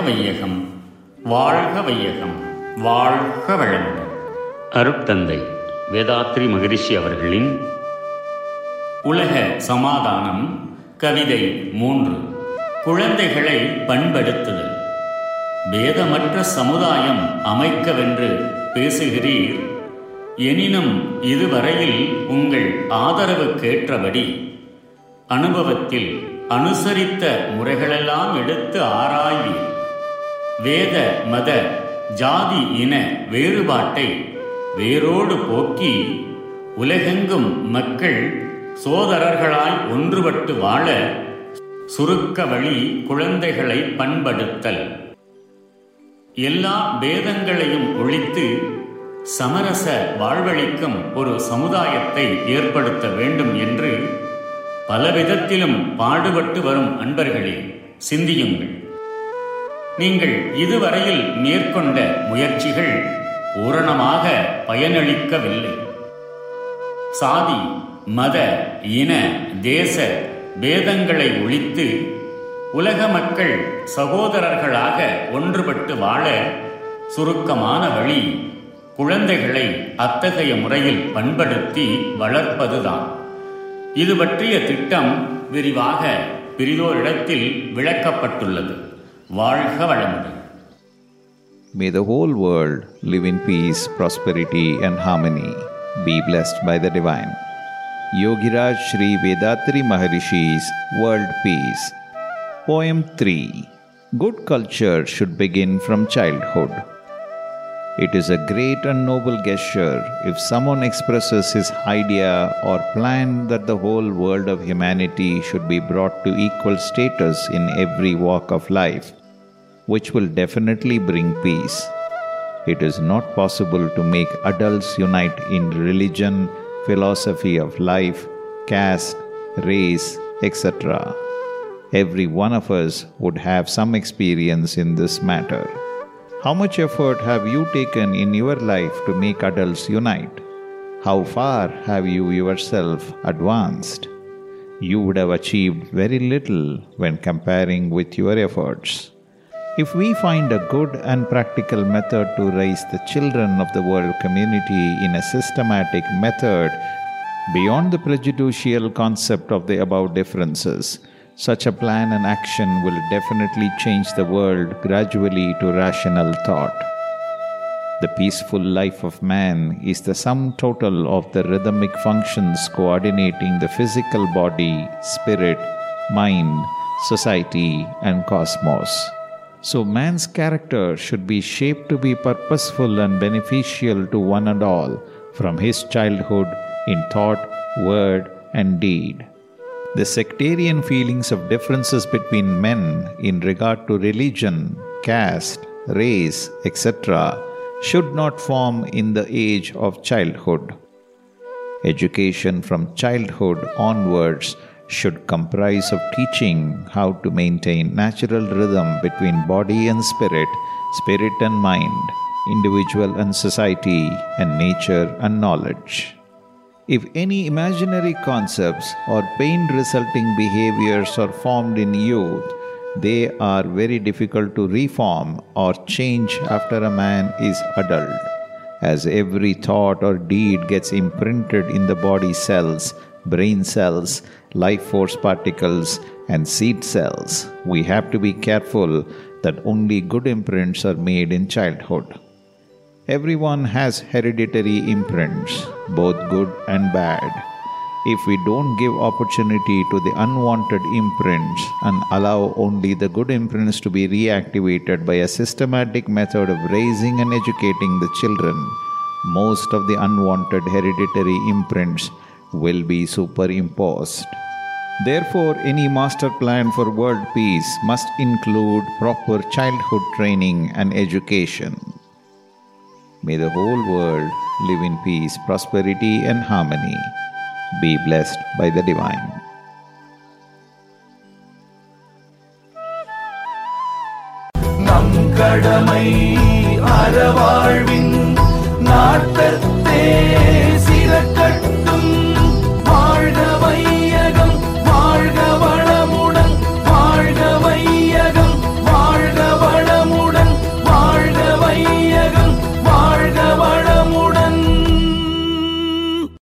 வையகம். வாழ்க வையகம். வாழ்க வளமுடன். அருட்தந்தை வேதாத்ரி மகரிஷி அவர்களின் உலக சமாதானம் கவிதை மூன்று. குழந்தைகளை பண்படுத்துதல். வேதமற்ற சமுதாயம் அமைக்கவென்று பேசுகிறீர். எனினும் இதுவரையில் உங்கள் ஆதரவுக்கேற்றபடி அனுபவத்தில் அனுசரித்த முறைகளெல்லாம் எடுத்து ஆராய்வீர். வேத மத ஜாதி இன வேறுபாட்டை வேரோடு போக்கி உலகெங்கும் மக்கள் சோதரர்களாய் ஒன்றுபட்டு வாழ சுருக்க வழி குழந்தைகளை பண்படுத்தல். எல்லா பேதங்களையும் ஒழித்து சமரச வாழ்வழிக்கும் ஒரு சமுதாயத்தை ஏற்படுத்த வேண்டும் என்று பலவிதத்திலும் பாடுபட்டு வரும் அன்பர்களே சிந்தியுங்கள். நீங்கள் இதுவரையில் மேற்கொண்ட முயற்சிகள் பூரணமாக பயனளிக்கவில்லை. சாதி மத இன தேச பேதங்களை ஒழித்து உலக மக்கள் சகோதரர்களாக ஒன்றுபட்டு வாழ சுருக்கமான வழி குழந்தைகளை அத்தகைய முறையில் பண்படுத்தி வளர்ப்பதுதான். இது பற்றிய திட்டம் விரிவாக பிரிதோரிடத்தில் விளக்கப்பட்டுள்ளது. வாழ்க வளமுடன் May the whole world live in peace, prosperity, and harmony. Be blessed by the divine. Yogiraj Sri Vedatri Maharishi's World Peace. Poem 3 Good culture should begin from childhood. It is a great and noble gesture if someone expresses his idea or plan that the whole world of humanity should be brought to equal status in every walk of life, which will definitely bring peace. It is not possible to make adults unite in religion, philosophy of life, caste, race, etc. Every one of us would have some experience in this matter. How much effort have you taken in your life to make adults unite? How far have you yourself advanced? You would have achieved very little when comparing with your efforts. If we find a good and practical method to raise the children of the world community in a systematic method beyond the prejudicial concept of the above differences, such a plan and action will definitely change the world gradually to rational thought. The peaceful life of man is the sum total of the rhythmic functions coordinating the physical body, spirit, mind, society, and cosmos. So, man's character should be shaped to be purposeful and beneficial to one and all from his childhood in thought, word, and deed. The sectarian feelings of differences between men in regard to religion, caste, race, etc., should not form in the age of childhood. Education from childhood onwards should comprise of teaching how to maintain natural rhythm between body and spirit, spirit and mind, individual and society, and nature and knowledge. If any imaginary concepts or pain resulting behaviors are formed in youth, they are very difficult to reform or change after a man is adult. As every thought or deed gets imprinted in the body cells, brain cells, life force particles, and seed cells, we have to be careful that only good imprints are made in childhood. Everyone has hereditary imprints, both good and bad. If we don't give opportunity to the unwanted imprints and allow only the good imprints to be reactivated by a systematic method of raising and educating the children, most of the unwanted hereditary imprints will be superimposed. Therefore, any master plan for world peace must include proper childhood training and education. May the whole world live in peace, prosperity, and harmony. Be blessed by the divine. நம் கடமை அறவாழ்வின் நாட்டத்தே